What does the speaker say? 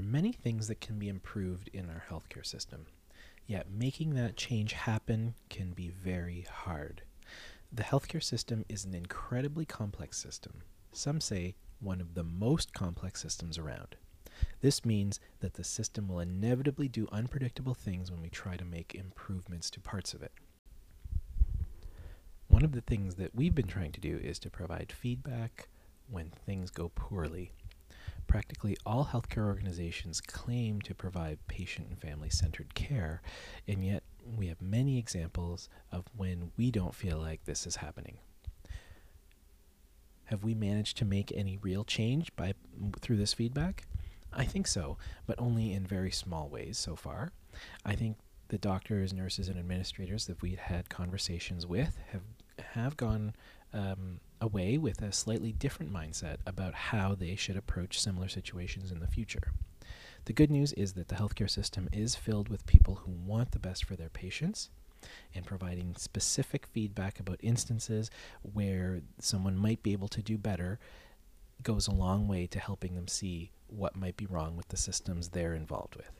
many things that can be improved in our healthcare system, yet making that change happen can be very hard. The healthcare system is an incredibly complex system. Some say one of the most complex systems around. This means that the system will inevitably do unpredictable things when we try to make improvements to parts of it. One of the things that we've been trying to do is to provide feedback when things go poorly. Practically all healthcare organizations claim to provide patient and family centered care, and yet we have many examples of when we don't feel like this is happening. Have we managed to make any real change by through this feedback? I think so, but only in very small ways so far. I think the doctors, nurses, and administrators that we've had conversations with have have gone um, away with a slightly different mindset about how they should approach similar situations in the future. The good news is that the healthcare system is filled with people who want the best for their patients and providing specific feedback about instances where someone might be able to do better goes a long way to helping them see what might be wrong with the systems they're involved with.